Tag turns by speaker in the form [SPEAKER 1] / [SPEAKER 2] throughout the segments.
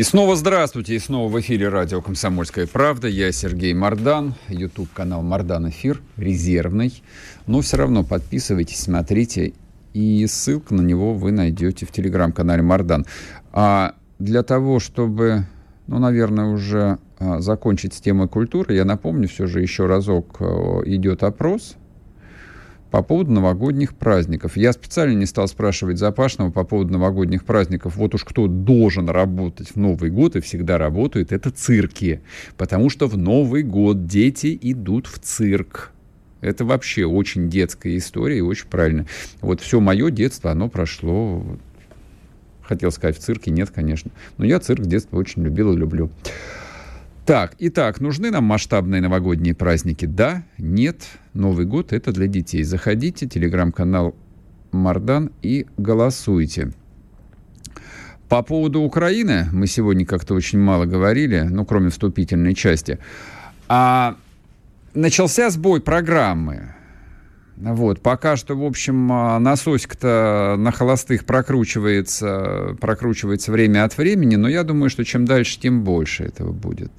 [SPEAKER 1] И снова здравствуйте, и снова в эфире радио «Комсомольская правда». Я Сергей Мардан, YouTube-канал «Мардан Эфир», резервный. Но все равно подписывайтесь, смотрите, и ссылку на него вы найдете в телеграм-канале «Мардан». А для того, чтобы, ну, наверное, уже а, закончить с темой культуры, я напомню, все же еще разок а, идет опрос по поводу новогодних праздников. Я специально не стал спрашивать Запашного по поводу новогодних праздников. Вот уж кто должен работать в Новый год и всегда работает, это цирки. Потому что в Новый год дети идут в цирк. Это вообще очень детская история и очень правильно. Вот все мое детство, оно прошло... Хотел сказать, в цирке нет, конечно. Но я цирк с детства очень любил и люблю. Так, итак, нужны нам масштабные новогодние праздники? Да, нет. Новый год это для детей. Заходите, телеграм-канал Мардан и голосуйте. По поводу Украины мы сегодня как-то очень мало говорили, ну, кроме вступительной части. А начался сбой программы. Вот, пока что, в общем, а, насосик-то на холостых прокручивается, прокручивается время от времени, но я думаю, что чем дальше, тем больше этого будет.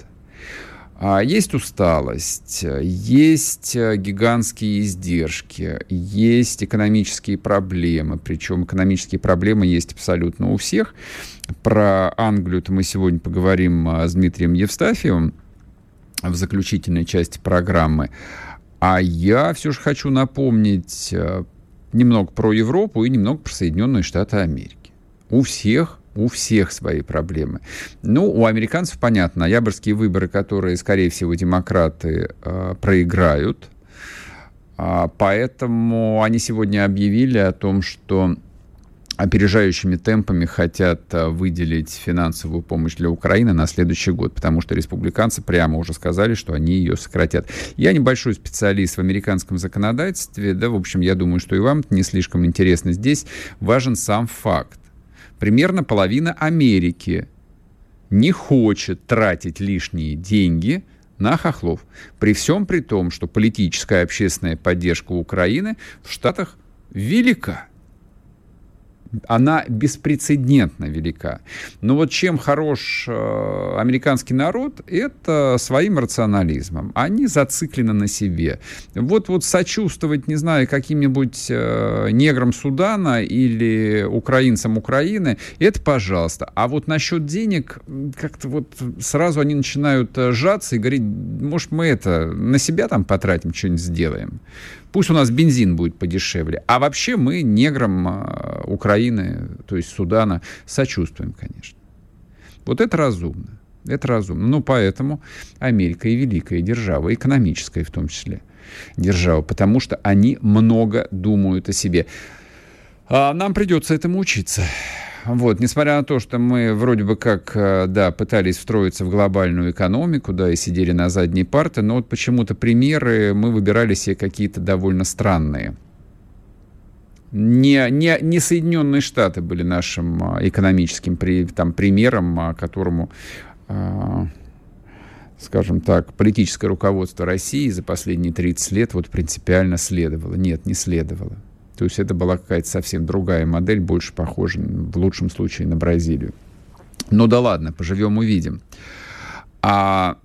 [SPEAKER 1] А, есть усталость, есть э, гигантские издержки, есть экономические проблемы, причем экономические проблемы есть абсолютно у всех. Про Англию-то мы сегодня поговорим а, с Дмитрием Евстафьевым в заключительной части программы. А я все же хочу напомнить э, немного про Европу и немного про Соединенные Штаты Америки. У всех у всех свои проблемы. Ну, у американцев понятно, ноябрьские выборы, которые, скорее всего, демократы э, проиграют. А, поэтому они сегодня объявили о том, что опережающими темпами хотят э, выделить финансовую помощь для Украины на следующий год, потому что республиканцы прямо уже сказали, что они ее сократят. Я небольшой специалист в американском законодательстве, да, в общем, я думаю, что и вам это не слишком интересно. Здесь важен сам факт примерно половина Америки не хочет тратить лишние деньги на хохлов. При всем при том, что политическая и общественная поддержка Украины в Штатах велика она беспрецедентно велика. Но вот чем хорош э, американский народ, это своим рационализмом. Они зациклены на себе. Вот, вот сочувствовать, не знаю, каким-нибудь э, неграм Судана или украинцам Украины, это пожалуйста. А вот насчет денег, как-то вот сразу они начинают э, сжаться и говорить, может, мы это на себя там потратим, что-нибудь сделаем. Пусть у нас бензин будет подешевле. А вообще мы неграм а, Украины, то есть Судана, сочувствуем, конечно. Вот это разумно. Это разумно. Ну, поэтому Америка и великая держава, экономическая в том числе держава, потому что они много думают о себе. А нам придется этому учиться. Вот, несмотря на то, что мы вроде бы как, э, да, пытались встроиться в глобальную экономику, да, и сидели на задней парте, но вот почему-то примеры мы выбирали себе какие-то довольно странные. Не, не, не Соединенные Штаты были нашим а, экономическим при, там, примером, а, которому, э, скажем так, политическое руководство России за последние 30 лет вот принципиально следовало. Нет, не следовало. То есть это была какая-то совсем другая модель, больше похожа в лучшем случае на Бразилию. Ну да ладно, поживем увидим. А,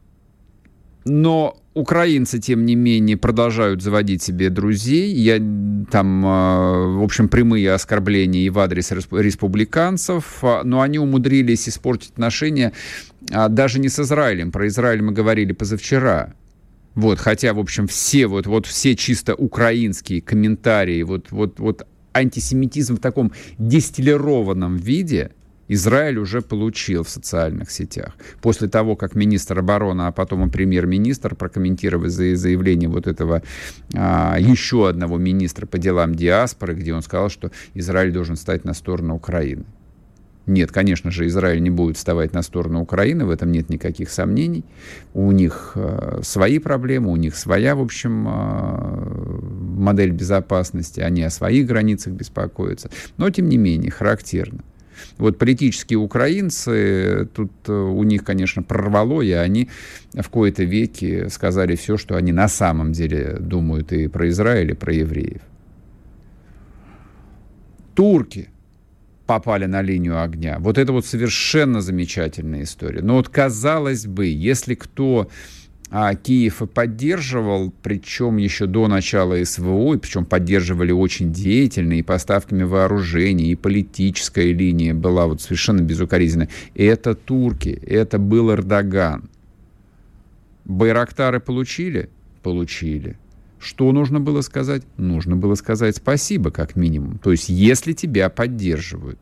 [SPEAKER 1] но украинцы, тем не менее, продолжают заводить себе друзей. Я, там, а, в общем, прямые оскорбления и в адрес республиканцев, а, но они умудрились испортить отношения а, даже не с Израилем. Про Израиль мы говорили позавчера. Вот, хотя, в общем, все вот, вот все чисто украинские комментарии, вот, вот, вот антисемитизм в таком дистиллированном виде Израиль уже получил в социальных сетях. После того, как министр обороны, а потом и премьер-министр прокомментировали заявление вот этого а, еще одного министра по делам диаспоры, где он сказал, что Израиль должен стать на сторону Украины. Нет, конечно же, Израиль не будет вставать на сторону Украины, в этом нет никаких сомнений. У них э, свои проблемы, у них своя, в общем, э, модель безопасности, они о своих границах беспокоятся. Но, тем не менее, характерно. Вот политические украинцы, тут э, у них, конечно, прорвало, и они в кои-то веки сказали все, что они на самом деле думают и про Израиль, и про евреев. Турки – попали на линию огня. Вот это вот совершенно замечательная история. Но вот казалось бы, если кто а, Киев и поддерживал, причем еще до начала СВО, и причем поддерживали очень деятельно, и поставками вооружений, и политическая линия была вот совершенно безукоризненная. Это турки, это был Эрдоган. Байрактары получили? Получили. Что нужно было сказать? Нужно было сказать спасибо, как минимум. То есть, если тебя поддерживают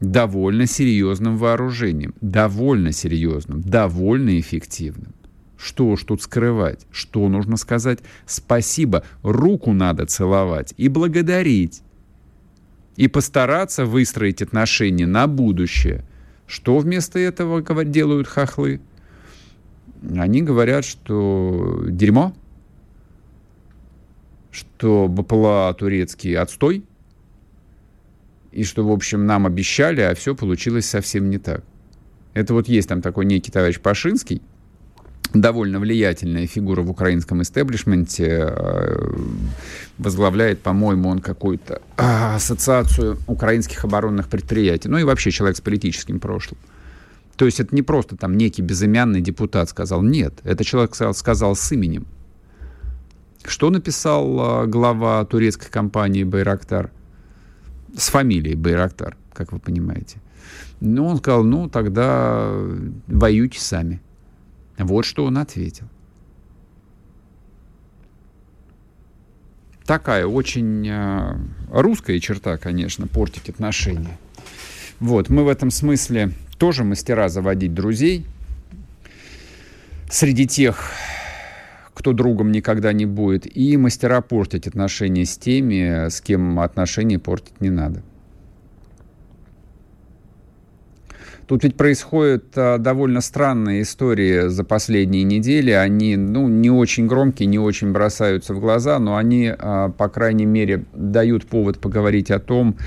[SPEAKER 1] довольно серьезным вооружением, довольно серьезным, довольно эффективным. Что уж тут скрывать? Что нужно сказать? Спасибо. Руку надо целовать и благодарить. И постараться выстроить отношения на будущее. Что вместо этого делают хохлы? Они говорят, что дерьмо, что БПЛА турецкий отстой, и что, в общем, нам обещали, а все получилось совсем не так. Это вот есть там такой некий товарищ Пашинский, довольно влиятельная фигура в украинском истеблишменте, э, возглавляет, по-моему, он какую-то а, ассоциацию украинских оборонных предприятий, ну и вообще человек с политическим прошлым. То есть это не просто там некий безымянный депутат сказал, нет, это человек сказал, сказал с именем. Что написал э, глава турецкой компании «Байрактар»? С фамилией Байрактар, как вы понимаете. Ну, он сказал, ну, тогда воюйте сами. Вот что он ответил. Такая очень э, русская черта, конечно, портить отношения. Вот, мы в этом смысле тоже мастера заводить друзей. Среди тех, кто другом никогда не будет, и мастера портить отношения с теми, с кем отношения портить не надо. Тут ведь происходят а, довольно странные истории за последние недели. Они, ну, не очень громкие, не очень бросаются в глаза, но они, а, по крайней мере, дают повод поговорить о том,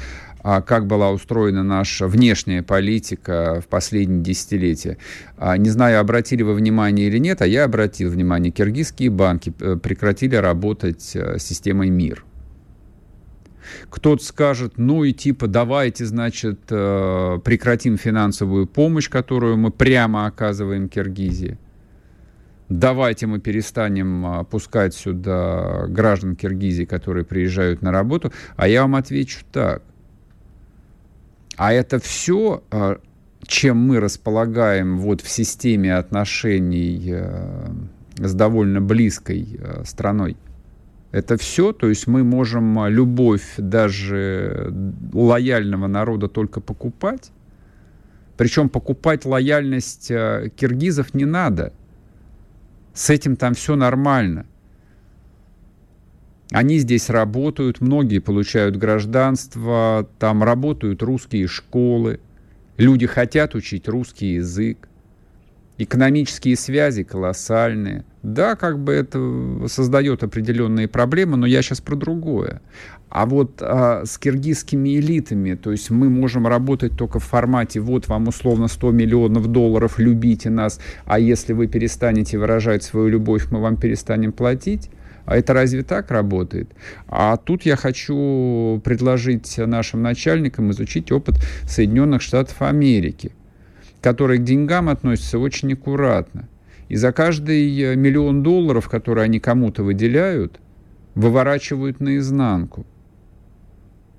[SPEAKER 1] как была устроена наша внешняя политика в последние десятилетия. А, не знаю, обратили вы внимание или нет, а я обратил внимание, киргизские банки э, прекратили работать э, системой МИР. Кто-то скажет, ну и типа давайте, значит, э, прекратим финансовую помощь, которую мы прямо оказываем Киргизии. Давайте мы перестанем пускать сюда граждан Киргизии, которые приезжают на работу. А я вам отвечу так. А это все, а, чем мы располагаем вот в системе отношений э, с довольно близкой э, страной. Это все, то есть мы можем любовь даже лояльного народа только покупать. Причем покупать лояльность э, киргизов не надо. С этим там все нормально. Они здесь работают, многие получают гражданство, там работают русские школы, люди хотят учить русский язык, экономические связи колоссальные. Да, как бы это создает определенные проблемы, но я сейчас про другое. А вот а, с киргизскими элитами, то есть мы можем работать только в формате вот вам условно 100 миллионов долларов, любите нас, а если вы перестанете выражать свою любовь, мы вам перестанем платить. А это разве так работает? А тут я хочу предложить нашим начальникам изучить опыт Соединенных Штатов Америки, который к деньгам относится очень аккуратно. И за каждый э, миллион долларов, который они кому-то выделяют, выворачивают наизнанку.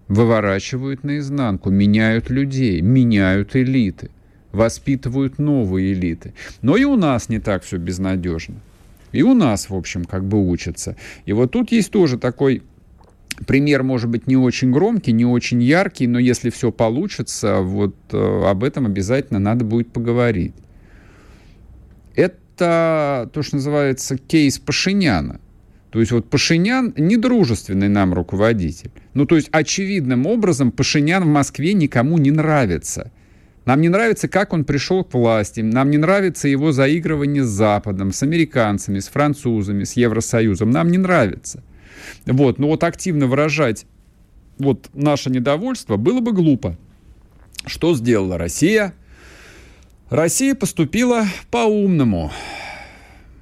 [SPEAKER 1] Выворачивают наизнанку, меняют людей, меняют элиты, воспитывают новые элиты. Но и у нас не так все безнадежно. И у нас, в общем, как бы учатся. И вот тут есть тоже такой пример, может быть, не очень громкий, не очень яркий, но если все получится, вот э, об этом обязательно надо будет поговорить. Это то, что называется кейс Пашиняна. То есть вот Пашинян недружественный нам руководитель. Ну, то есть очевидным образом Пашинян в Москве никому не нравится. Нам не нравится, как он пришел к власти. Нам не нравится его заигрывание с Западом, с американцами, с французами, с Евросоюзом. Нам не нравится. Вот. Но вот активно выражать вот наше недовольство было бы глупо. Что сделала Россия? Россия поступила по-умному.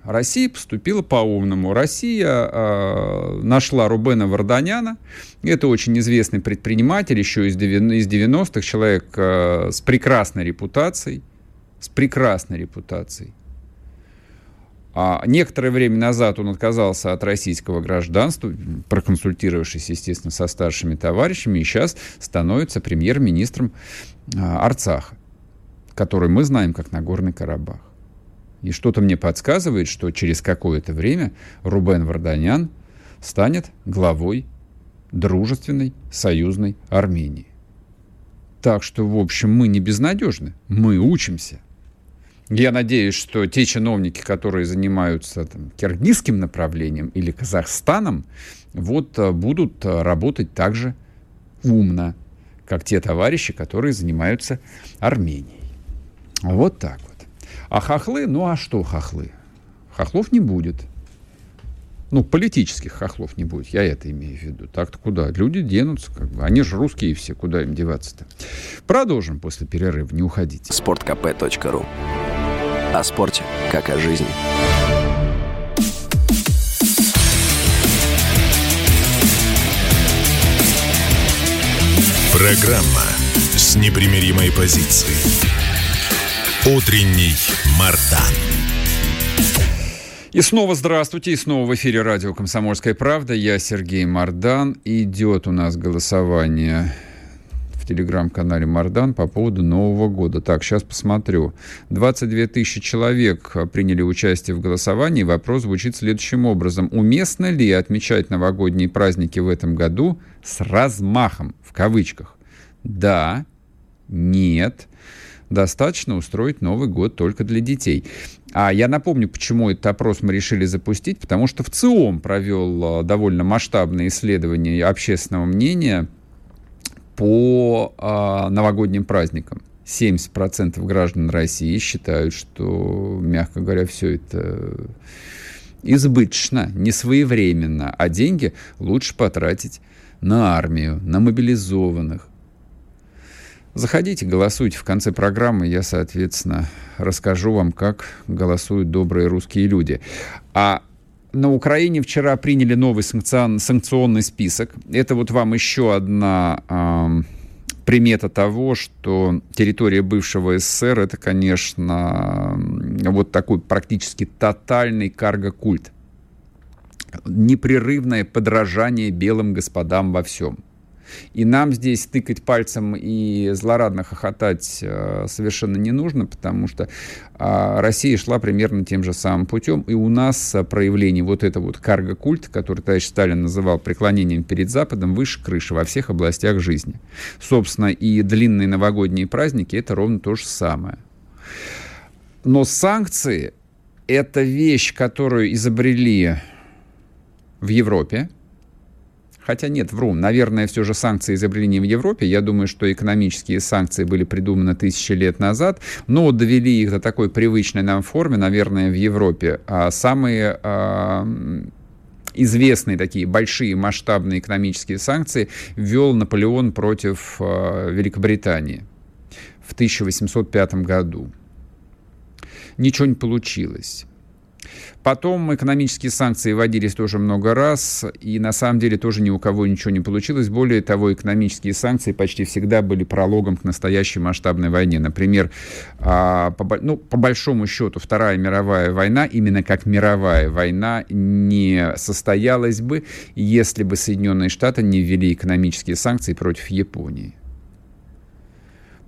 [SPEAKER 1] Россия поступила по-умному. Россия э, нашла Рубена Варданяна. Это очень известный предприниматель, еще из 90-х, человек э, с прекрасной репутацией. С прекрасной репутацией. А некоторое время назад он отказался от российского гражданства, проконсультировавшись, естественно, со старшими товарищами, и сейчас становится премьер-министром а, Арцаха, который мы знаем как Нагорный Карабах. И что-то мне подсказывает, что через какое-то время Рубен Варданян станет главой дружественной союзной Армении. Так что, в общем, мы не безнадежны, мы учимся. Я надеюсь, что те чиновники, которые занимаются там, киргизским направлением или Казахстаном, вот э, будут э, работать так же умно, как те товарищи, которые занимаются Арменией. Вот так вот. А хохлы, ну а что хохлы? Хохлов не будет. Ну, политических хохлов не будет, я это имею в виду. Так-то куда? Люди денутся, как бы. Они же русские все, куда им деваться-то? Продолжим после перерыва, не уходите.
[SPEAKER 2] Спорткп.ру О спорте, как о жизни.
[SPEAKER 3] Программа с непримиримой позицией. Утренний Мардан.
[SPEAKER 1] И снова здравствуйте, и снова в эфире радио «Комсомольская правда». Я Сергей Мардан. Идет у нас голосование в телеграм-канале Мардан по поводу Нового года. Так, сейчас посмотрю. 22 тысячи человек приняли участие в голосовании. Вопрос звучит следующим образом. Уместно ли отмечать новогодние праздники в этом году с размахом, в кавычках? Да, нет, достаточно устроить Новый год только для детей. А я напомню, почему этот опрос мы решили запустить, потому что в ЦИОМ провел а, довольно масштабное исследование общественного мнения по э, новогодним праздникам. 70% граждан России считают, что, мягко говоря, все это избыточно, несвоевременно, а деньги лучше потратить на армию, на мобилизованных, Заходите, голосуйте в конце программы. Я, соответственно, расскажу вам, как голосуют добрые русские люди. А на Украине вчера приняли новый санкцион, санкционный список. Это вот вам еще одна э, примета того, что территория бывшего СССР это, конечно, вот такой практически тотальный карго-культ. Непрерывное подражание белым господам во всем. И нам здесь тыкать пальцем и злорадно хохотать э, совершенно не нужно, потому что а, Россия шла примерно тем же самым путем, и у нас проявление вот этого вот карго-культа, который товарищ Сталин называл преклонением перед Западом, выше крыши во всех областях жизни. Собственно, и длинные новогодние праздники — это ровно то же самое. Но санкции — это вещь, которую изобрели в Европе, Хотя нет, вру. Наверное, все же санкции изобрели в Европе. Я думаю, что экономические санкции были придуманы тысячи лет назад, но довели их до такой привычной нам формы, наверное, в Европе. А самые а, известные такие большие масштабные экономические санкции ввел Наполеон против а, Великобритании в 1805 году. Ничего не получилось. Потом экономические санкции вводились тоже много раз, и на самом деле тоже ни у кого ничего не получилось. Более того, экономические санкции почти всегда были прологом к настоящей масштабной войне. Например, а, по, ну, по большому счету Вторая мировая война, именно как мировая война, не состоялась бы, если бы Соединенные Штаты не ввели экономические санкции против Японии.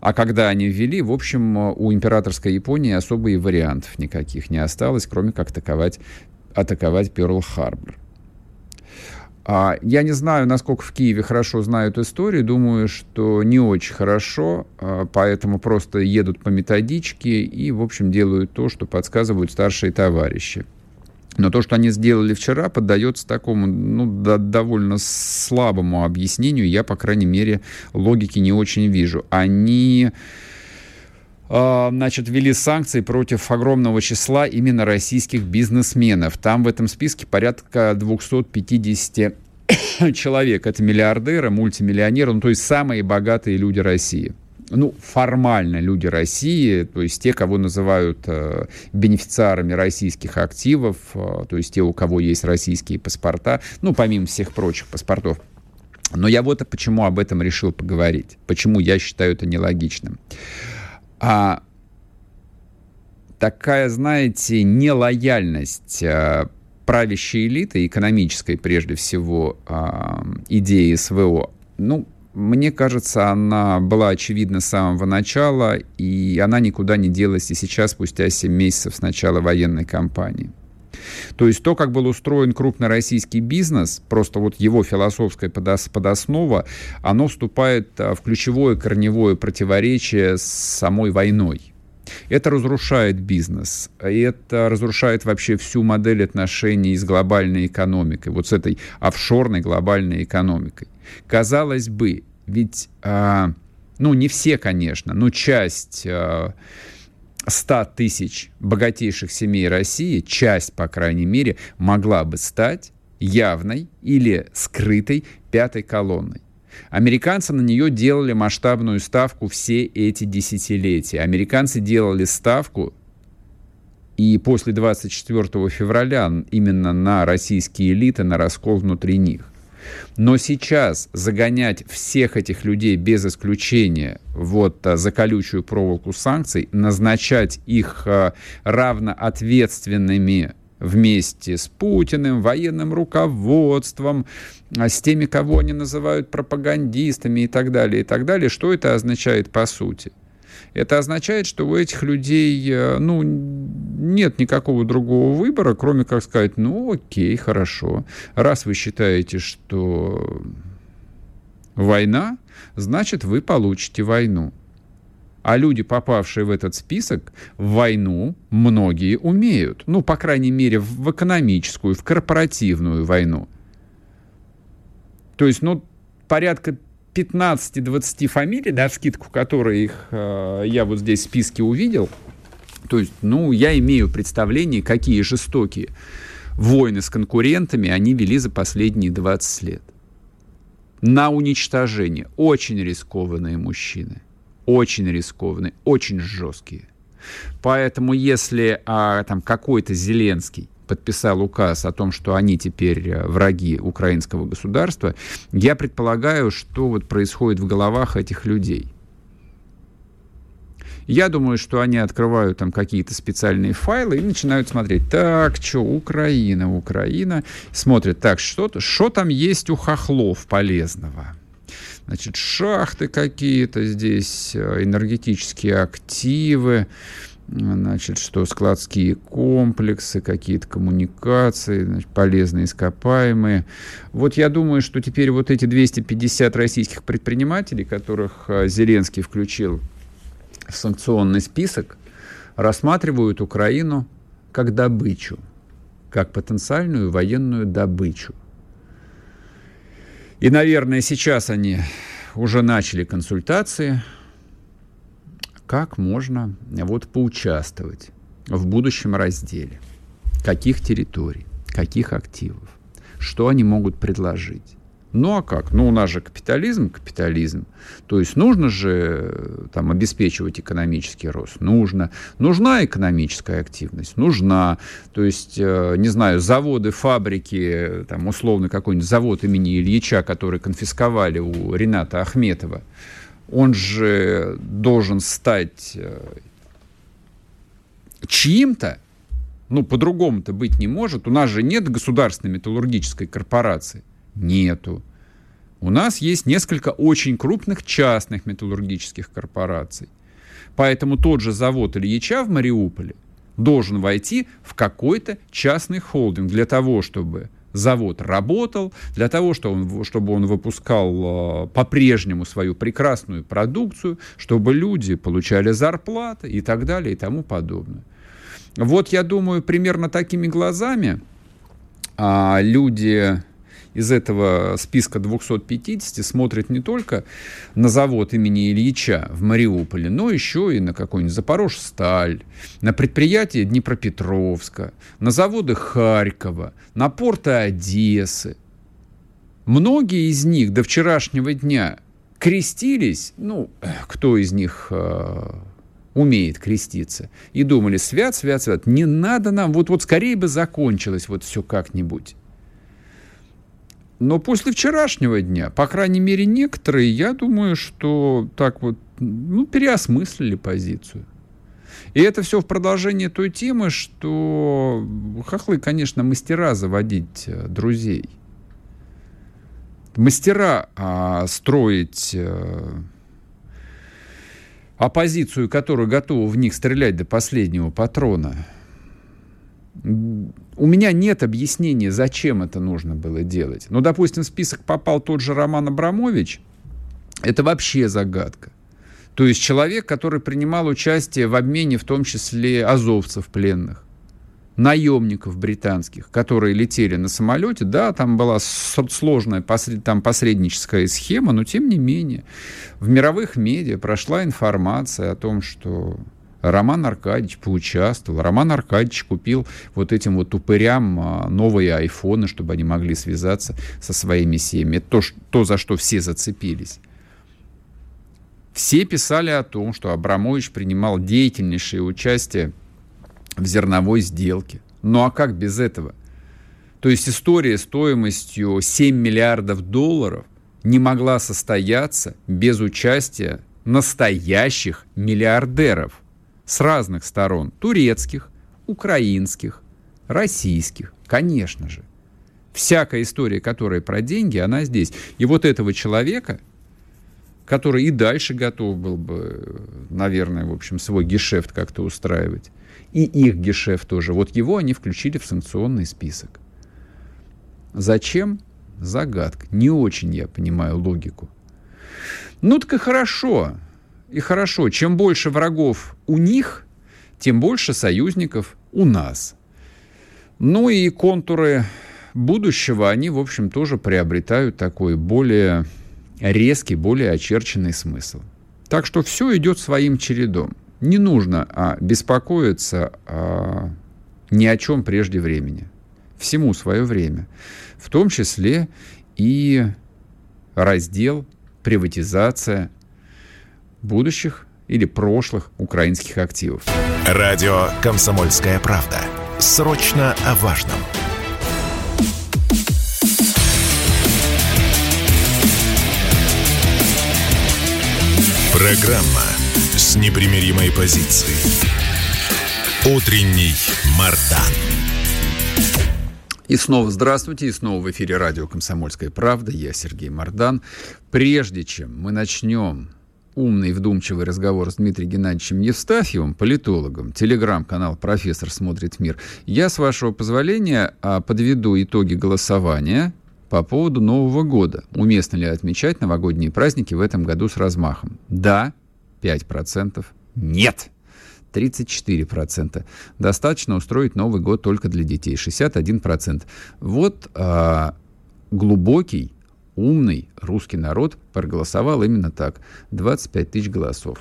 [SPEAKER 1] А когда они ввели, в общем, у императорской Японии особо и вариантов никаких не осталось, кроме как атаковать, атаковать Перл-Харбор. А, я не знаю, насколько в Киеве хорошо знают историю. Думаю, что не очень хорошо, а, поэтому просто едут по методичке и, в общем, делают то, что подсказывают старшие товарищи. Но то, что они сделали вчера, поддается такому ну, да, довольно слабому объяснению. Я, по крайней мере, логики не очень вижу. Они а, значит, ввели санкции против огромного числа именно российских бизнесменов. Там в этом списке порядка 250 человек. Это миллиардеры, мультимиллионеры, ну, то есть самые богатые люди России ну, формально люди России, то есть те, кого называют э, бенефициарами российских активов, э, то есть те, у кого есть российские паспорта, ну, помимо всех прочих паспортов. Но я вот почему об этом решил поговорить, почему я считаю это нелогичным. А такая, знаете, нелояльность э, правящей элиты, экономической прежде всего, э, идеи СВО, ну, мне кажется, она была очевидна с самого начала, и она никуда не делась и сейчас, спустя 7 месяцев с начала военной кампании. То есть то, как был устроен крупный российский бизнес, просто вот его философская подоснова, оно вступает а, в ключевое корневое противоречие с самой войной. Это разрушает бизнес, это разрушает вообще всю модель отношений с глобальной экономикой, вот с этой офшорной глобальной экономикой. Казалось бы, ведь, э, ну, не все, конечно, но часть э, 100 тысяч богатейших семей России, часть, по крайней мере, могла бы стать явной или скрытой пятой колонной. Американцы на нее делали масштабную ставку все эти десятилетия. Американцы делали ставку и после 24 февраля именно на российские элиты, на раскол внутри них. Но сейчас загонять всех этих людей без исключения вот а, за колючую проволоку санкций, назначать их а, равноответственными вместе с Путиным, военным руководством, а, с теми, кого они называют пропагандистами и так далее, и так далее. Что это означает по сути? Это означает, что у этих людей э, ну, нет никакого другого выбора, кроме как сказать, ну окей, хорошо. Раз вы считаете, что война, значит вы получите войну. А люди, попавшие в этот список, войну многие умеют. Ну, по крайней мере, в экономическую, в корпоративную войну. То есть, ну, порядка 15-20 фамилий, да, скидку, которые их э, я вот здесь в списке увидел. То есть, ну, я имею представление, какие жестокие войны с конкурентами они вели за последние 20 лет. На уничтожение. Очень рискованные мужчины. Очень рискованные, очень жесткие. Поэтому если а, там какой-то Зеленский подписал указ о том, что они теперь э, враги украинского государства, я предполагаю, что вот происходит в головах этих людей. Я думаю, что они открывают там какие-то специальные файлы и начинают смотреть, так, что, Украина, Украина. Смотрят, так, что, что там есть у хохлов полезного? Значит, шахты какие-то здесь, э, энергетические активы, значит, что складские комплексы, какие-то коммуникации, значит, полезные ископаемые. Вот я думаю, что теперь вот эти 250 российских предпринимателей, которых э, Зеленский включил в санкционный список, рассматривают Украину как добычу, как потенциальную военную добычу. И, наверное, сейчас они уже начали консультации – как можно вот поучаствовать в будущем разделе, каких территорий, каких активов, что они могут предложить. Ну а как? Ну у нас же капитализм, капитализм. То есть нужно же э, там обеспечивать экономический рост. Нужно. Нужна экономическая активность? Нужна. То есть, э, не знаю, заводы, фабрики, там условно какой-нибудь завод имени Ильича, который конфисковали у Рената Ахметова, он же должен стать э, чьим-то, ну, по-другому-то быть не может. У нас же нет государственной металлургической корпорации. Нету. У нас есть несколько очень крупных частных металлургических корпораций. Поэтому тот же завод Ильича в Мариуполе должен войти в какой-то частный холдинг для того, чтобы завод работал, для того, чтобы он, чтобы он выпускал э, по-прежнему свою прекрасную продукцию, чтобы люди получали зарплаты и так далее и тому подобное. Вот я думаю, примерно такими глазами а, люди из этого списка 250 смотрят не только на завод имени Ильича в Мариуполе, но еще и на какой-нибудь Запорожсталь, на предприятия Днепропетровска, на заводы Харькова, на порты Одессы. Многие из них до вчерашнего дня крестились, ну, кто из них э, умеет креститься, и думали, свят, свят, свят, не надо нам, вот, вот скорее бы закончилось вот все как-нибудь. Но после вчерашнего дня, по крайней мере, некоторые, я думаю, что так вот, ну, переосмыслили позицию. И это все в продолжение той темы, что хохлы, конечно, мастера заводить э, друзей. Мастера а, строить а, оппозицию, которая готова в них стрелять до последнего патрона. У меня нет объяснения, зачем это нужно было делать. Ну, допустим, в список попал тот же Роман Абрамович. Это вообще загадка. То есть человек, который принимал участие в обмене, в том числе азовцев пленных, наемников британских, которые летели на самолете. Да, там была сложная там посредническая схема, но тем не менее в мировых медиа прошла информация о том, что Роман Аркадьевич поучаствовал. Роман Аркадьевич купил вот этим вот упырям а, новые айфоны, чтобы они могли связаться со своими семьями. Это то, то, за что все зацепились. Все писали о том, что Абрамович принимал деятельнейшее участие в зерновой сделке. Ну а как без этого? То есть история стоимостью 7 миллиардов долларов не могла состояться без участия настоящих миллиардеров с разных сторон. Турецких, украинских, российских, конечно же. Всякая история, которая про деньги, она здесь. И вот этого человека, который и дальше готов был бы, наверное, в общем, свой гешефт как-то устраивать, и их гешефт тоже, вот его они включили в санкционный список. Зачем? Загадка. Не очень я понимаю логику. Ну так и хорошо и хорошо. Чем больше врагов у них, тем больше союзников у нас. Ну и контуры будущего, они, в общем, тоже приобретают такой более резкий, более очерченный смысл. Так что все идет своим чередом. Не нужно а, беспокоиться а, ни о чем прежде времени. Всему свое время. В том числе и раздел, приватизация – будущих или прошлых украинских активов.
[SPEAKER 3] Радио «Комсомольская правда». Срочно о важном. Программа с непримиримой позицией. Утренний Мардан.
[SPEAKER 1] И снова здравствуйте, и снова в эфире радио «Комсомольская правда». Я Сергей Мардан. Прежде чем мы начнем умный вдумчивый разговор с Дмитрием Геннадьевичем Евстафьевым, политологом, телеграм-канал «Профессор смотрит мир», я, с вашего позволения, а, подведу итоги голосования по поводу Нового года. Уместно ли отмечать новогодние праздники в этом году с размахом? Да, 5%. Нет, 34%. Достаточно устроить Новый год только для детей, 61%. Вот а, глубокий умный русский народ проголосовал именно так. 25 тысяч голосов.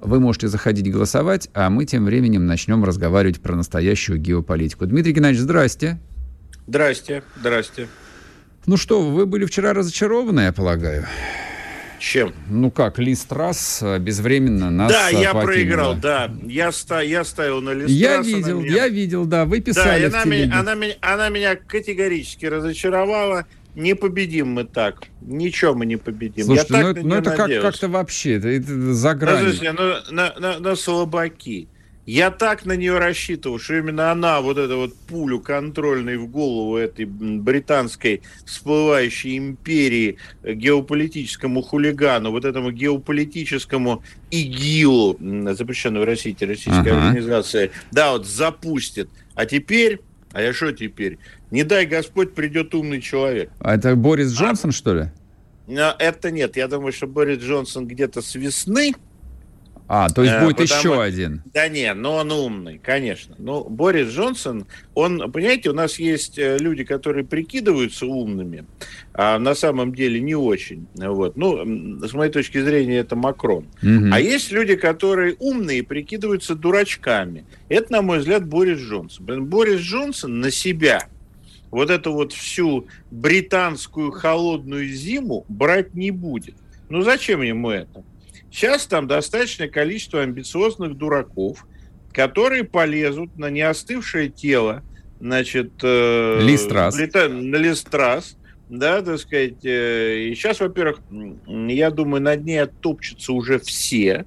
[SPEAKER 1] Вы можете заходить голосовать, а мы тем временем начнем разговаривать про настоящую геополитику. Дмитрий Геннадьевич, здрасте.
[SPEAKER 4] Здрасте, здрасте.
[SPEAKER 1] Ну что, вы были вчера разочарованы, я полагаю?
[SPEAKER 4] Чем?
[SPEAKER 1] Ну как, Лиз Трасс э, безвременно нас
[SPEAKER 4] Да, я
[SPEAKER 1] покинула.
[SPEAKER 4] проиграл, да. Я, ста, я ставил на Лиз
[SPEAKER 1] Я
[SPEAKER 4] Трасс,
[SPEAKER 1] видел,
[SPEAKER 4] меня...
[SPEAKER 1] я видел, да, вы писали
[SPEAKER 4] да, она, меня,
[SPEAKER 1] она,
[SPEAKER 4] меня, она меня категорически разочаровала. Не победим мы так. Ничего мы не победим.
[SPEAKER 1] Слушайте,
[SPEAKER 4] Я
[SPEAKER 1] ну,
[SPEAKER 4] так
[SPEAKER 1] ну это как, как-то вообще, это, это за гранью.
[SPEAKER 4] Подождите, ну, на, на, на слабаки. Я так на нее рассчитывал, что именно она вот эту вот пулю контрольной в голову этой британской всплывающей империи э, геополитическому хулигану, вот этому геополитическому ИГИЛу, запрещенной в России террористической uh-huh. организации, да, вот запустит. А теперь, а я что теперь? Не дай Господь, придет умный человек.
[SPEAKER 1] А это Борис а Джонсон, а, что ли?
[SPEAKER 4] Это нет. Я думаю, что Борис Джонсон где-то с весны
[SPEAKER 1] А, то есть будет Потому... еще один.
[SPEAKER 4] Да нет, но он умный, конечно. Ну, Борис Джонсон, он, понимаете, у нас есть э, люди, которые прикидываются умными, а на самом деле не очень. Вот. Ну, с моей точки зрения, это Макрон. Угу. А есть люди, которые умные и прикидываются дурачками. Это, на мой взгляд, Борис Джонсон. Борис Джонсон на себя вот эту вот всю британскую холодную зиму брать не будет. Ну, зачем ему это? Сейчас там достаточное количество амбициозных дураков, которые полезут на неостывшее тело, значит,
[SPEAKER 1] э, Листрас.
[SPEAKER 4] На Листрас, да, так сказать. Э, и сейчас, во-первых, я думаю, над ней оттопчутся уже все.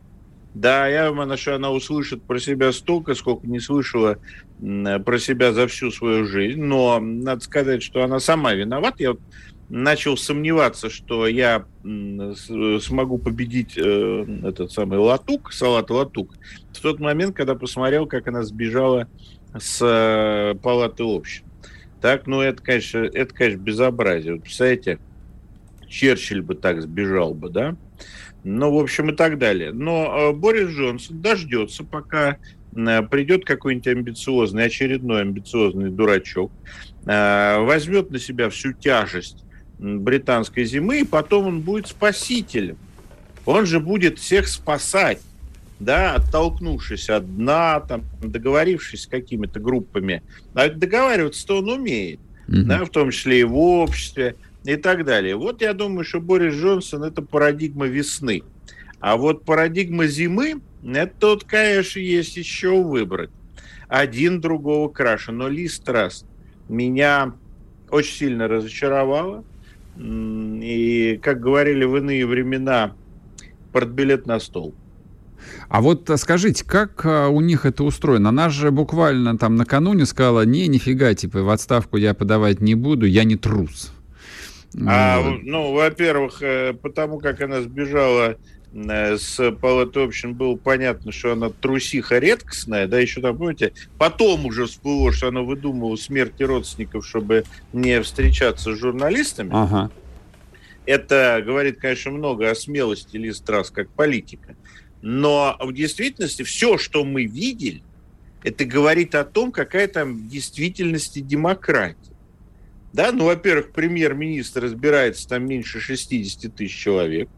[SPEAKER 4] Да, я думаю, что она услышит про себя столько, сколько не слышала про себя за всю свою жизнь. Но надо сказать, что она сама виновата. Я вот начал сомневаться, что я смогу победить э, этот самый латук, салат латук, в тот момент, когда посмотрел, как она сбежала с э, палаты общин. Так, ну это, конечно, это, конечно, безобразие. Вот, представляете, Черчилль бы так сбежал бы, да? Ну, в общем, и так далее. Но э, Борис Джонсон дождется, пока придет какой-нибудь амбициозный, очередной амбициозный дурачок, возьмет на себя всю тяжесть британской зимы, и потом он будет спасителем. Он же будет всех спасать, да, оттолкнувшись от дна, там, договорившись с какими-то группами. А договариваться-то он умеет, mm-hmm. да, в том числе и в обществе и так далее. Вот я думаю, что Борис Джонсон – это парадигма весны. А вот парадигма зимы – это тут, конечно, есть еще выбрать. Один другого краше. Но Ли Страст меня очень сильно разочаровала. И, как говорили в иные времена, портбилет на стол.
[SPEAKER 1] А вот э, скажите, как э, у них это устроено? Она же буквально там накануне сказала, не, нифига, типа, в отставку я подавать не буду, я не трус.
[SPEAKER 4] А, ну, во-первых, э, потому как она сбежала с Палаты общин было понятно, что она трусиха редкостная, да, еще там, помните, потом уже всплыло, что она выдумывала смерти родственников, чтобы не встречаться с журналистами. Ага. Это говорит, конечно, много о смелости Ли Страс как политика. Но в действительности все, что мы видели, это говорит о том, какая там в действительности демократия. Да, ну, во-первых, премьер-министр разбирается там меньше 60 тысяч человек.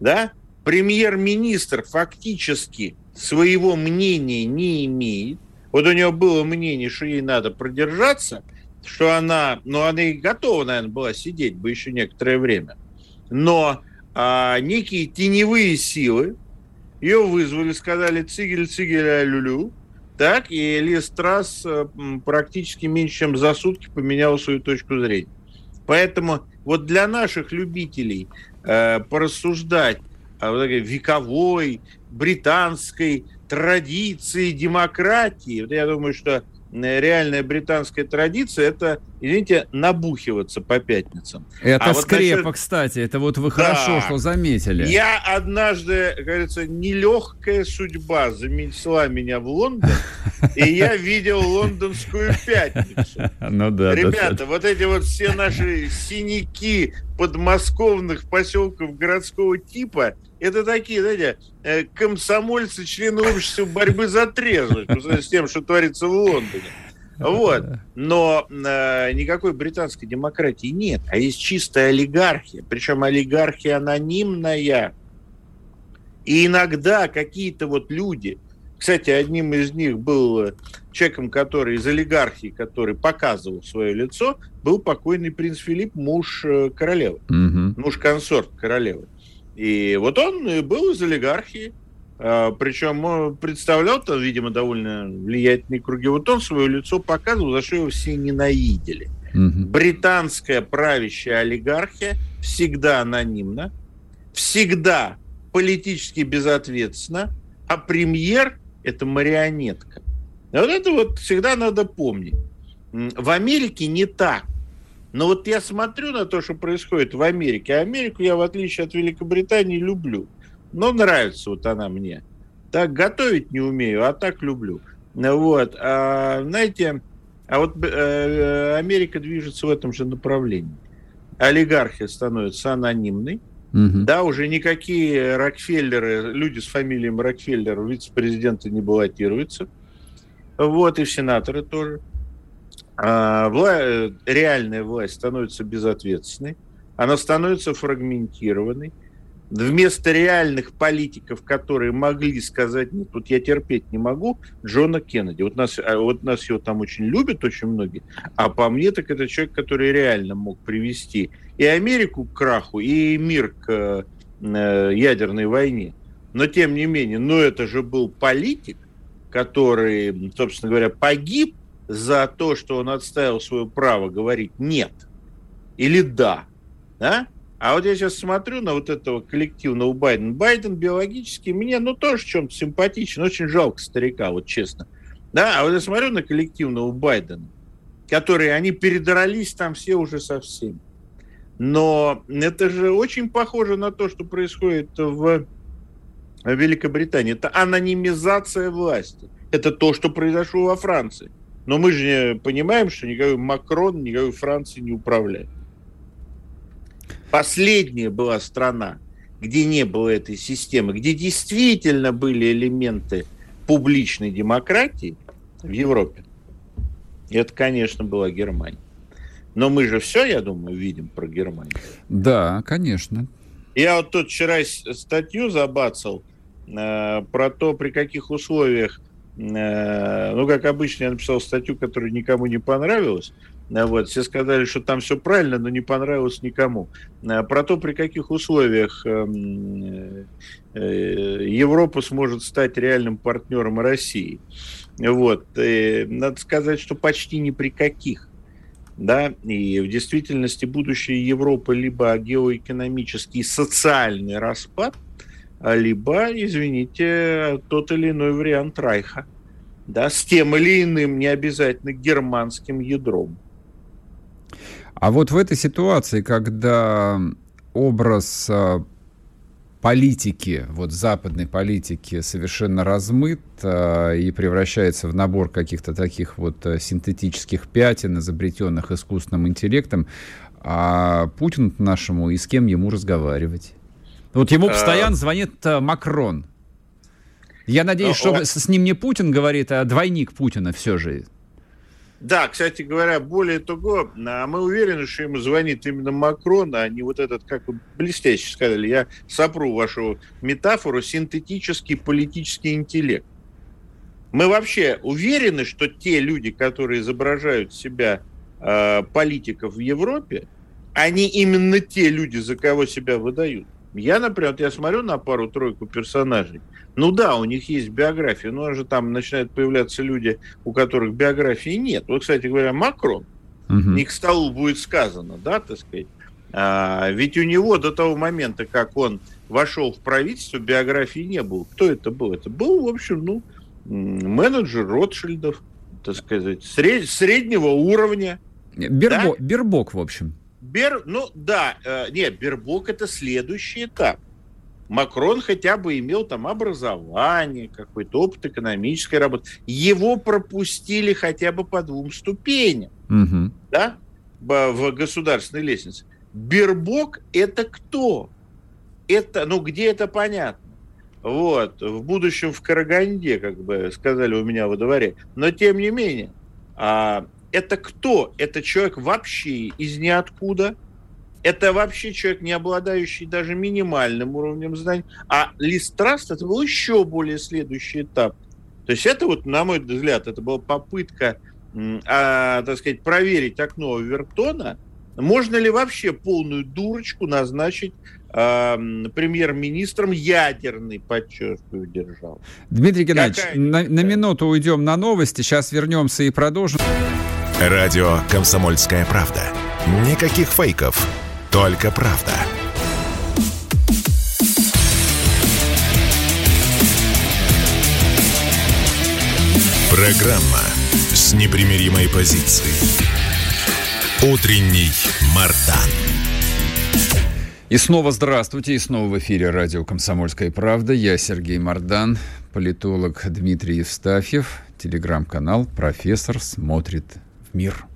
[SPEAKER 4] Да, премьер-министр фактически своего мнения не имеет. Вот у него было мнение, что ей надо продержаться, что она, ну, она и готова, наверное, была сидеть бы еще некоторое время. Но а, некие теневые силы ее вызвали, сказали цигель, цигель, а люлю. Так, и Лиз Трасс э, практически меньше, чем за сутки поменяла свою точку зрения. Поэтому вот для наших любителей э, порассуждать вековой британской традиции демократии. Я думаю, что Э, реальная британская традиция это, извините, набухиваться по пятницам.
[SPEAKER 1] Это а скрепа, вот насчет... кстати, это вот вы хорошо, да. что заметили.
[SPEAKER 4] Я однажды, говорится, нелегкая судьба заменила меня в Лондон, и я видел лондонскую пятницу. Ну да. Ребята, вот эти вот все наши синяки подмосковных поселков городского типа, это такие, знаете, э, комсомольцы, члены общества борьбы за трезвость, с тем, что творится в Лондоне. Вот. Но э, никакой британской демократии нет, а есть чистая олигархия. Причем олигархия анонимная. И иногда какие-то вот люди, кстати, одним из них был человеком, который из олигархии, который показывал свое лицо, был покойный принц Филипп, муж э, королевы, угу. муж-консорт королевы. И вот он был из олигархии, причем представлял там, видимо, довольно влиятельные круги. Вот он свое лицо показывал, за что его все ненавидели. Угу. Британская правящая олигархия всегда анонимна, всегда политически безответственна, а премьер – это марионетка. Вот это вот всегда надо помнить. В Америке не так. Но вот я смотрю на то, что происходит в Америке. Америку я, в отличие от Великобритании, люблю. Но нравится вот она мне. Так готовить не умею, а так люблю. Вот. А, знаете, а вот э, Америка движется в этом же направлении. Олигархия становится анонимной, Угу. Да, уже никакие Рокфеллеры, люди с фамилией Рокфеллер вице-президенты не баллотируются. Вот, и в сенаторы тоже. А, вла... Реальная власть становится безответственной, она становится фрагментированной. Вместо реальных политиков, которые могли сказать, нет, тут я терпеть не могу, Джона Кеннеди. Вот нас, а, вот нас его там очень любят, очень многие, а по мне так это человек, который реально мог привести и Америку к краху, и мир к э, ядерной войне. Но тем не менее, ну это же был политик, который, собственно говоря, погиб за то, что он отставил свое право говорить «нет» или «да». да? А вот я сейчас смотрю на вот этого коллективного Байдена. Байден биологически мне, ну, тоже чем-то симпатичен. Очень жалко старика, вот честно. Да, а вот я смотрю на коллективного Байдена, которые, они передрались там все уже со всеми. Но это же очень похоже на то, что происходит в Великобритании. Это анонимизация власти. Это то, что произошло во Франции. Но мы же понимаем, что никакой Макрон, никакой Франции не управляет. Последняя была страна, где не было этой системы, где действительно были элементы публичной демократии в Европе. Это, конечно, была Германия. Но мы же все, я думаю, видим про Германию.
[SPEAKER 1] Да, конечно.
[SPEAKER 4] Я вот тут вчера статью забацал э, про то, при каких условиях, э, ну, как обычно, я написал статью, которая никому не понравилась. Э, вот, все сказали, что там все правильно, но не понравилось никому. Э, про то, при каких условиях эм, э, Европа сможет стать реальным партнером России. Вот. И надо сказать, что почти ни при каких да, и в действительности будущее Европы либо геоэкономический социальный распад, либо, извините, тот или иной вариант Райха, да, с тем или иным не обязательно германским ядром.
[SPEAKER 1] А вот в этой ситуации, когда образ а, политики, вот западной политики совершенно размыт э, и превращается в набор каких-то таких вот э, синтетических пятен, изобретенных искусственным интеллектом, а Путин нашему и с кем ему разговаривать? Вот ему а. постоянно звонит э, Макрон. Я надеюсь, что с ним не Путин говорит, а двойник Путина все же.
[SPEAKER 4] Да, кстати говоря, более того, а мы уверены, что ему звонит именно Макрон, а не вот этот, как вы блестяще сказали, я сопру вашу метафору, синтетический политический интеллект. Мы вообще уверены, что те люди, которые изображают себя э, политиков в Европе, они именно те люди, за кого себя выдают. Я, например, вот я смотрю на пару-тройку персонажей, ну да, у них есть биография, но же там начинают появляться люди, у которых биографии нет. Вот, кстати говоря, Макрон, угу. не к столу будет сказано, да, так сказать. А, ведь у него до того момента, как он вошел в правительство, биографии не было. Кто это был? Это был, в общем, ну, менеджер Ротшильдов, так сказать, сред, среднего уровня.
[SPEAKER 1] Бербо, да? Бербок, в общем.
[SPEAKER 4] Бер, ну да, э, нет, Бербок это следующий этап. Макрон хотя бы имел там образование, какой-то опыт экономической работы. Его пропустили хотя бы по двум ступеням, угу. да, в государственной лестнице. Бербок это кто? Это, ну где это понятно? Вот, в будущем в Караганде, как бы сказали у меня во дворе. Но тем не менее, а, это кто? Это человек вообще из ниоткуда, это вообще человек, не обладающий даже минимальным уровнем знаний. А лист-траст это был еще более следующий этап. То есть это вот, на мой взгляд, это была попытка, а, так сказать, проверить окно Вертона, можно ли вообще полную дурочку назначить э, премьер-министром ядерный, подчеркиваю, держал.
[SPEAKER 1] Дмитрий Геннадьевич, на, на минуту уйдем на новости, сейчас вернемся и продолжим.
[SPEAKER 3] Радио «Комсомольская правда». Никаких фейков, только правда. Программа с непримиримой позицией. Утренний Мардан.
[SPEAKER 1] И снова здравствуйте, и снова в эфире радио «Комсомольская правда». Я Сергей Мардан, политолог Дмитрий Евстафьев, телеграм-канал «Профессор смотрит в мир».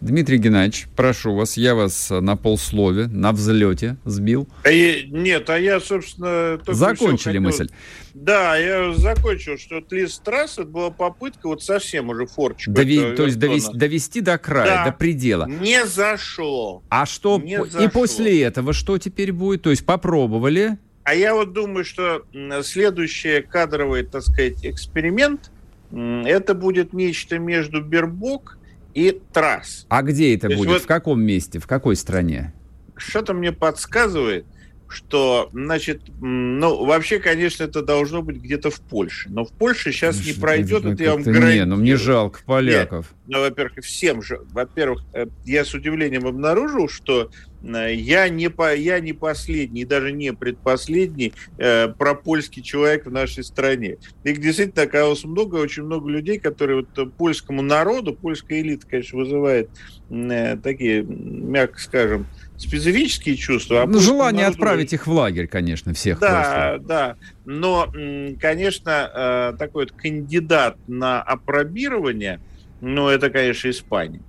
[SPEAKER 1] Дмитрий Геннадьевич, прошу вас, я вас на полслове, на взлете сбил.
[SPEAKER 4] А я, нет, а я, собственно...
[SPEAKER 1] Закончили мысль.
[SPEAKER 4] Да, я закончил, что Лиз Трасс, это была попытка вот совсем уже форчика.
[SPEAKER 1] Дови... То есть довести, довести до края, да. до предела.
[SPEAKER 4] Не зашло.
[SPEAKER 1] А что?
[SPEAKER 4] Не
[SPEAKER 1] и зашло. после этого что теперь будет? То есть попробовали?
[SPEAKER 4] А я вот думаю, что следующий кадровый, так сказать, эксперимент, это будет нечто между Бербок и Трасс.
[SPEAKER 1] А где это То будет? Вот, в каком месте? В какой стране?
[SPEAKER 4] Что-то мне подсказывает, что, значит, ну, вообще, конечно, это должно быть где-то в Польше. Но в Польше сейчас не пройдет, это, я вам гарантирую. Не,
[SPEAKER 1] ну мне жалко поляков.
[SPEAKER 4] Нет, ну, во-первых, всем же. Во-первых, э, я с удивлением обнаружил, что я не, по, я не последний, даже не предпоследний э, пропольский человек в нашей стране. Их действительно оказалось много, очень много людей, которые вот э, польскому народу, польская элита, конечно, вызывает э, такие, мягко скажем, специфические чувства.
[SPEAKER 1] А ну, желание народу... отправить их в лагерь, конечно, всех.
[SPEAKER 4] Да, просто. да. Но, конечно, э, такой вот кандидат на апробирование, ну, это, конечно, Испания.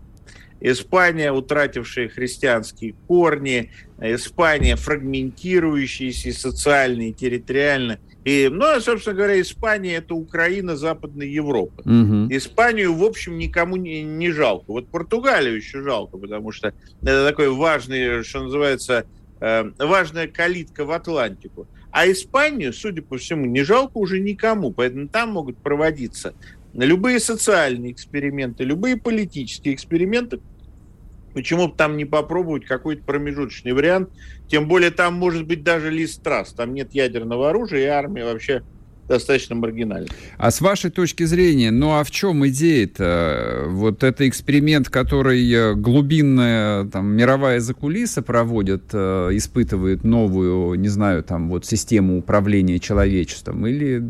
[SPEAKER 4] Испания, утратившая христианские корни, Испания, фрагментирующаяся социально и территориально, и, ну, а, собственно говоря, Испания – это Украина Западной Европы. Угу. Испанию, в общем, никому не, не жалко. Вот Португалию еще жалко, потому что это такой важный, что называется, э, важная калитка в Атлантику. А Испанию, судя по всему, не жалко уже никому, поэтому там могут проводиться любые социальные эксперименты, любые политические эксперименты, Почему бы там не попробовать какой-то промежуточный вариант? Тем более там может быть даже лист трасс. Там нет ядерного оружия, и армия вообще достаточно маргинальна.
[SPEAKER 1] А с вашей точки зрения, ну а в чем идея-то? Вот это эксперимент, который э, глубинная там, мировая закулиса проводит, э, испытывает новую, не знаю, там вот систему управления человечеством, или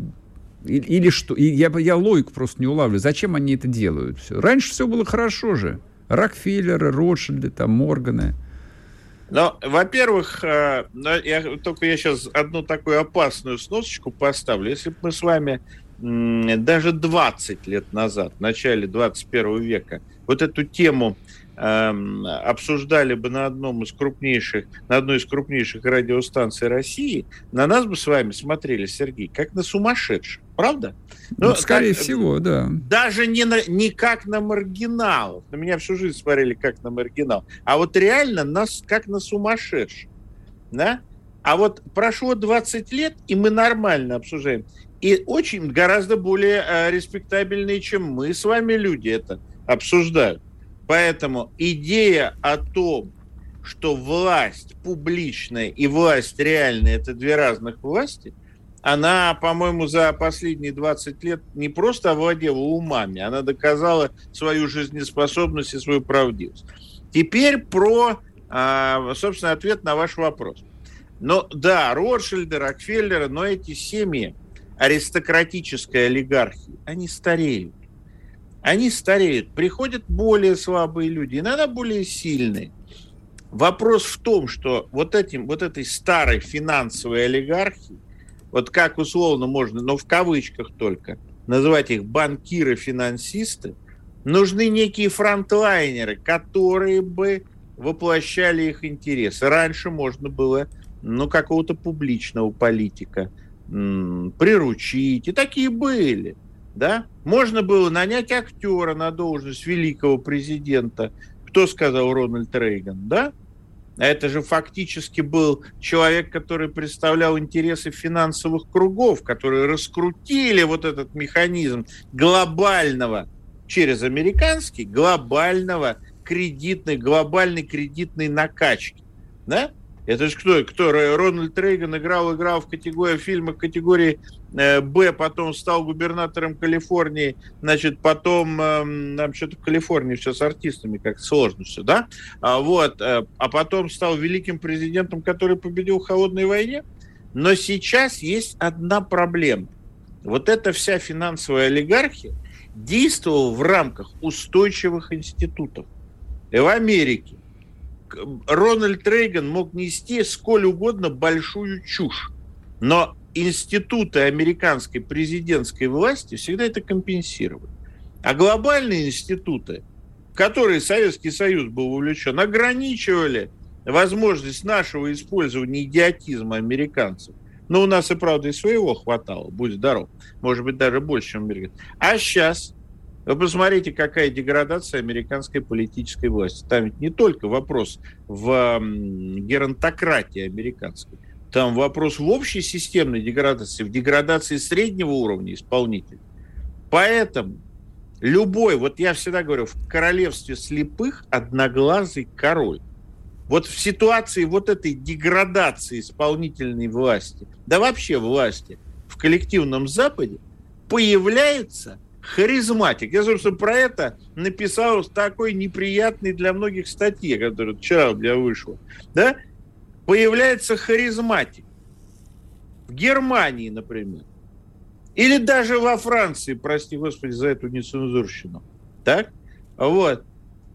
[SPEAKER 1] или, или что? И я, я логику просто не улавливаю. Зачем они это делают? Все. Раньше все было хорошо же. Рокфеллеры, Ротшильды, там, Морганы.
[SPEAKER 4] Ну, во-первых, э, я, только я сейчас одну такую опасную сносочку поставлю. Если бы мы с вами даже 20 лет назад, в начале 21 века, вот эту тему Эм, обсуждали бы на одном из крупнейших, на одной из крупнейших радиостанций России, на нас бы с вами смотрели, Сергей, как на сумасшедших. Правда?
[SPEAKER 1] Ну, ну скорее так, всего, да.
[SPEAKER 4] Даже не, на, не как на маргиналов. На меня всю жизнь смотрели как на маргинал. А вот реально нас как на сумасшедших. Да? А вот прошло 20 лет, и мы нормально обсуждаем. И очень гораздо более э, респектабельные, чем мы с вами люди это обсуждают. Поэтому идея о том, что власть публичная и власть реальная – это две разных власти, она, по-моему, за последние 20 лет не просто овладела умами, она доказала свою жизнеспособность и свою правдивость. Теперь про, а, собственно, ответ на ваш вопрос. Но да, Ротшильды, Рокфеллеры, но эти семьи аристократической олигархии, они стареют они стареют, приходят более слабые люди, иногда более сильные. Вопрос в том, что вот, этим, вот этой старой финансовой олигархии, вот как условно можно, но в кавычках только, называть их банкиры-финансисты, нужны некие фронтлайнеры, которые бы воплощали их интересы. Раньше можно было ну, какого-то публичного политика приручить, и такие были – да? Можно было нанять актера на должность великого президента. Кто сказал Рональд Рейган, да? А это же фактически был человек, который представлял интересы финансовых кругов, которые раскрутили вот этот механизм глобального, через американский, глобального кредитной, глобальной кредитной накачки. Да? Это же кто? Кто? Рональд Рейган играл, играл в категории категории э, Б, потом стал губернатором Калифорнии, значит, потом там что-то в Калифорнии все с артистами, как сложно все, да? А, вот, э, а потом стал великим президентом, который победил в холодной войне. Но сейчас есть одна проблема. Вот эта вся финансовая олигархия действовала в рамках устойчивых институтов. И в Америке, Рональд Рейган мог нести сколь угодно большую чушь, но институты американской президентской власти всегда это компенсировали. А глобальные институты, которой Советский Союз был вовлечен, ограничивали возможность нашего использования идиотизма американцев. Но у нас и правда и своего хватало, будь здоров. Может быть, даже больше, чем американцев. А сейчас вы посмотрите, какая деградация американской политической власти. Там ведь не только вопрос в геронтократии американской. Там вопрос в общей системной деградации, в деградации среднего уровня исполнителей. Поэтому любой, вот я всегда говорю, в королевстве слепых одноглазый король. Вот в ситуации вот этой деградации исполнительной власти, да вообще власти в коллективном Западе, появляется харизматик. Я, собственно, про это написал в такой неприятной для многих статье, которая вчера у меня вышла. Да? Появляется харизматик. В Германии, например. Или даже во Франции, прости господи за эту нецензурщину. Так? Вот.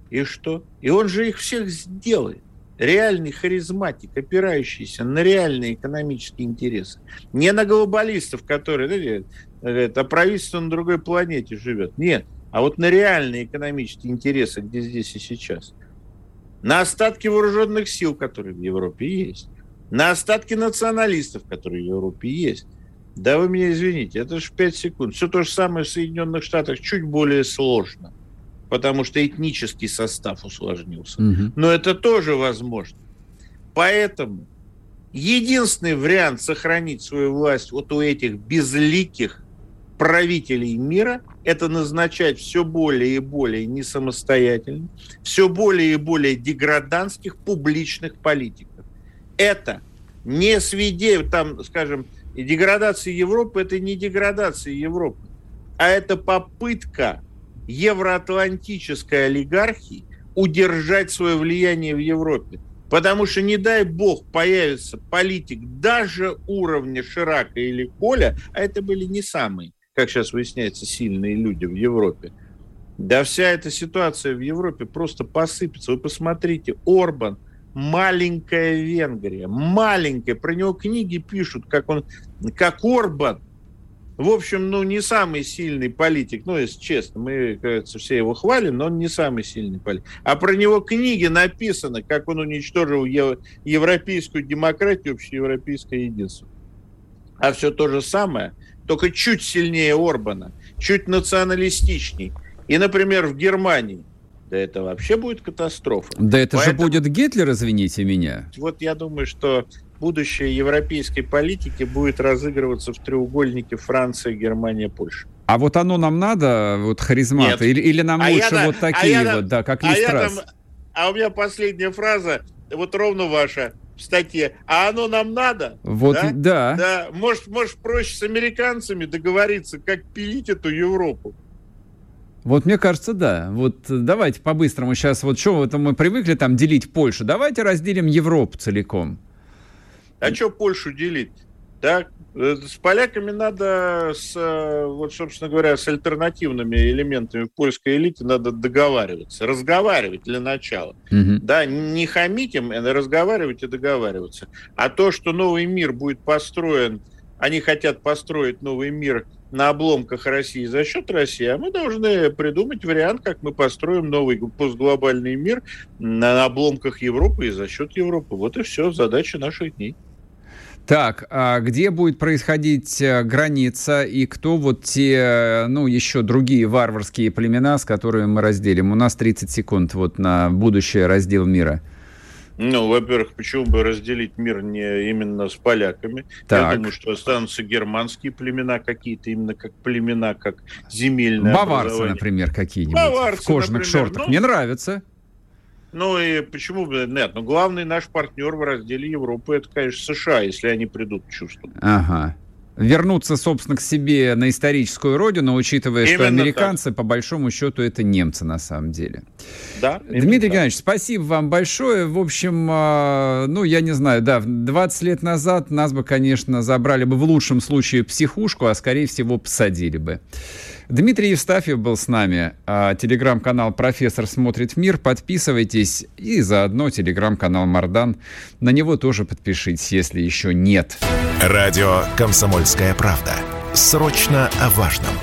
[SPEAKER 4] И что? И он же их всех сделает. Реальный харизматик, опирающийся на реальные экономические интересы. Не на глобалистов, которые, говорят, а правительство на другой планете живет. Нет, а вот на реальные экономические интересы, где здесь и сейчас. На остатки вооруженных сил, которые в Европе есть. На остатки националистов, которые в Европе есть. Да вы меня извините, это же 5 секунд. Все то же самое в Соединенных Штатах, чуть более сложно, потому что этнический состав усложнился. Угу. Но это тоже возможно. Поэтому единственный вариант сохранить свою власть вот у этих безликих правителей мира – это назначать все более и более не самостоятельных, все более и более деграданских публичных политиков. Это не свидетель, там, скажем, деградация Европы – это не деградация Европы, а это попытка евроатлантической олигархии удержать свое влияние в Европе. Потому что, не дай бог, появится политик даже уровня Ширака или Коля, а это были не самые как сейчас выясняется, сильные люди в Европе. Да вся эта ситуация в Европе просто посыпется. Вы посмотрите, Орбан, маленькая Венгрия, маленькая, про него книги пишут, как он, как Орбан, в общем, ну, не самый сильный политик, ну, если честно, мы, кажется, все его хвалим, но он не самый сильный политик. А про него книги написаны, как он уничтожил европейскую демократию, общеевропейское единство. А все то же самое только чуть сильнее Орбана, чуть националистичней. И, например, в Германии, да это вообще будет катастрофа.
[SPEAKER 1] Да это Поэтому, же будет Гитлер, извините меня.
[SPEAKER 4] Вот я думаю, что будущее европейской политики будет разыгрываться в треугольнике Франция, Германия, Польша.
[SPEAKER 1] А вот оно нам надо, вот харизмата, или, или нам а лучше я, вот а такие а вот, да, как Листрас?
[SPEAKER 4] А, а у меня последняя фраза, вот ровно ваша в статье. А оно нам надо?
[SPEAKER 1] Вот, да. да.
[SPEAKER 4] да. Может, может, проще с американцами договориться, как пилить эту Европу.
[SPEAKER 1] Вот мне кажется, да. Вот давайте по-быстрому сейчас, вот что это мы привыкли там делить Польшу, давайте разделим Европу целиком.
[SPEAKER 4] А что Польшу делить? Э, с поляками надо, с, э, вот, собственно говоря, с альтернативными элементами польской элиты надо договариваться, разговаривать для начала. Угу. Да, не хамить им, а разговаривать и договариваться. А то, что новый мир будет построен, они хотят построить новый мир на обломках России за счет России, а мы должны придумать вариант, как мы построим новый постглобальный мир на обломках Европы и за счет Европы. Вот и все, задача наших дней.
[SPEAKER 1] Так, а где будет происходить э, граница и кто вот те, ну, еще другие варварские племена, с которыми мы разделим? У нас 30 секунд вот на будущее раздел мира.
[SPEAKER 4] Ну, во-первых, почему бы разделить мир не именно с поляками? Так. Я думаю, что останутся германские племена какие-то, именно как племена, как земельные.
[SPEAKER 1] Баварцы, например, какие-нибудь. Баварцы, в кожаных например. шортах. Ну, Мне нравится.
[SPEAKER 4] Ну и почему бы нет? Но главный наш партнер в разделе Европы это, конечно, США, если они придут к чувству.
[SPEAKER 1] Ага. Вернуться, собственно, к себе на историческую родину, учитывая, именно что американцы, так. по большому счету, это немцы на самом деле. Да. Дмитрий так. Геннадьевич, спасибо вам большое. В общем, а, ну, я не знаю, да, 20 лет назад нас бы, конечно, забрали бы в лучшем случае психушку, а скорее всего посадили бы. Дмитрий Евстафьев был с нами. А, телеграм-канал «Профессор смотрит мир». Подписывайтесь. И заодно телеграм-канал «Мардан». На него тоже подпишитесь, если еще нет.
[SPEAKER 3] Радио «Комсомольская правда». Срочно о важном.